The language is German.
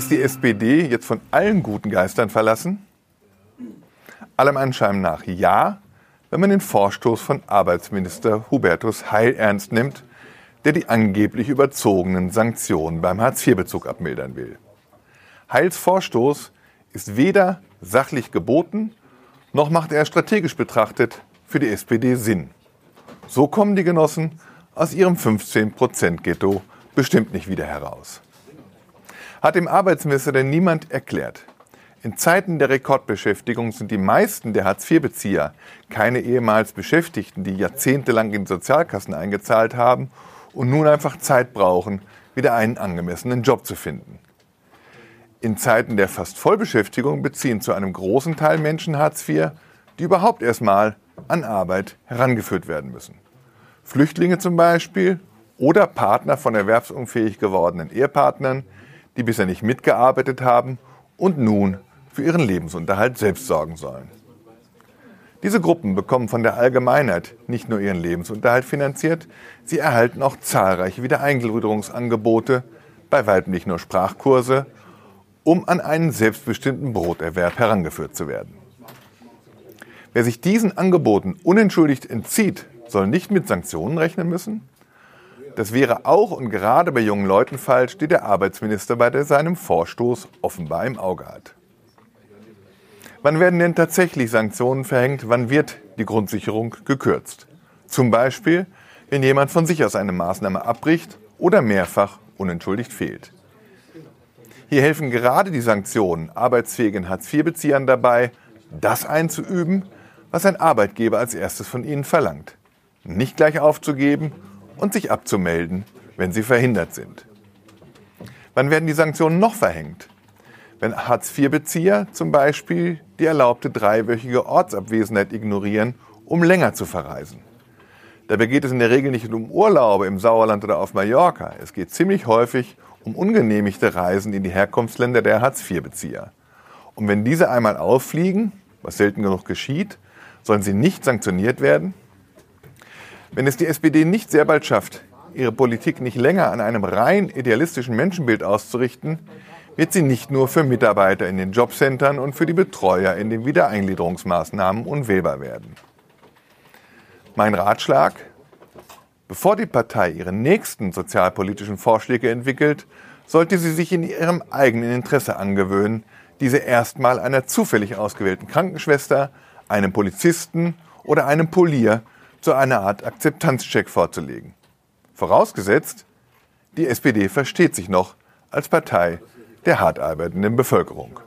Ist die SPD jetzt von allen guten Geistern verlassen? Allem Anschein nach ja, wenn man den Vorstoß von Arbeitsminister Hubertus Heil ernst nimmt, der die angeblich überzogenen Sanktionen beim Hartz-IV-Bezug abmildern will. Heils Vorstoß ist weder sachlich geboten, noch macht er strategisch betrachtet für die SPD Sinn. So kommen die Genossen aus ihrem 15%-Ghetto bestimmt nicht wieder heraus. Hat dem Arbeitsminister denn niemand erklärt, in Zeiten der Rekordbeschäftigung sind die meisten der Hartz-IV-Bezieher keine ehemals Beschäftigten, die jahrzehntelang in Sozialkassen eingezahlt haben und nun einfach Zeit brauchen, wieder einen angemessenen Job zu finden. In Zeiten der fast Vollbeschäftigung beziehen zu einem großen Teil Menschen Hartz IV, die überhaupt erstmal an Arbeit herangeführt werden müssen. Flüchtlinge zum Beispiel oder Partner von erwerbsunfähig gewordenen Ehepartnern, die bisher nicht mitgearbeitet haben und nun für ihren Lebensunterhalt selbst sorgen sollen. Diese Gruppen bekommen von der Allgemeinheit nicht nur ihren Lebensunterhalt finanziert, sie erhalten auch zahlreiche Wiedereingliederungsangebote, bei weitem nicht nur Sprachkurse, um an einen selbstbestimmten Broterwerb herangeführt zu werden. Wer sich diesen Angeboten unentschuldigt entzieht, soll nicht mit Sanktionen rechnen müssen? Das wäre auch und gerade bei jungen Leuten falsch, die der Arbeitsminister bei seinem Vorstoß offenbar im Auge hat. Wann werden denn tatsächlich Sanktionen verhängt? Wann wird die Grundsicherung gekürzt? Zum Beispiel, wenn jemand von sich aus eine Maßnahme abbricht oder mehrfach unentschuldigt fehlt. Hier helfen gerade die Sanktionen arbeitsfähigen Hartz-IV-Beziehern dabei, das einzuüben, was ein Arbeitgeber als erstes von ihnen verlangt. Nicht gleich aufzugeben und sich abzumelden, wenn sie verhindert sind. Wann werden die Sanktionen noch verhängt? Wenn Hartz-IV-Bezieher zum Beispiel die erlaubte dreiwöchige Ortsabwesenheit ignorieren, um länger zu verreisen. Dabei geht es in der Regel nicht um Urlaube im Sauerland oder auf Mallorca. Es geht ziemlich häufig um ungenehmigte Reisen in die Herkunftsländer der Hartz-IV-Bezieher. Und wenn diese einmal auffliegen, was selten genug geschieht, sollen sie nicht sanktioniert werden? Wenn es die SPD nicht sehr bald schafft, ihre Politik nicht länger an einem rein idealistischen Menschenbild auszurichten, wird sie nicht nur für Mitarbeiter in den Jobcentern und für die Betreuer in den Wiedereingliederungsmaßnahmen unwählbar werden. Mein Ratschlag, bevor die Partei ihre nächsten sozialpolitischen Vorschläge entwickelt, sollte sie sich in ihrem eigenen Interesse angewöhnen, diese erstmal einer zufällig ausgewählten Krankenschwester, einem Polizisten oder einem Polier zu einer Art Akzeptanzcheck vorzulegen. Vorausgesetzt, die SPD versteht sich noch als Partei der hart arbeitenden Bevölkerung.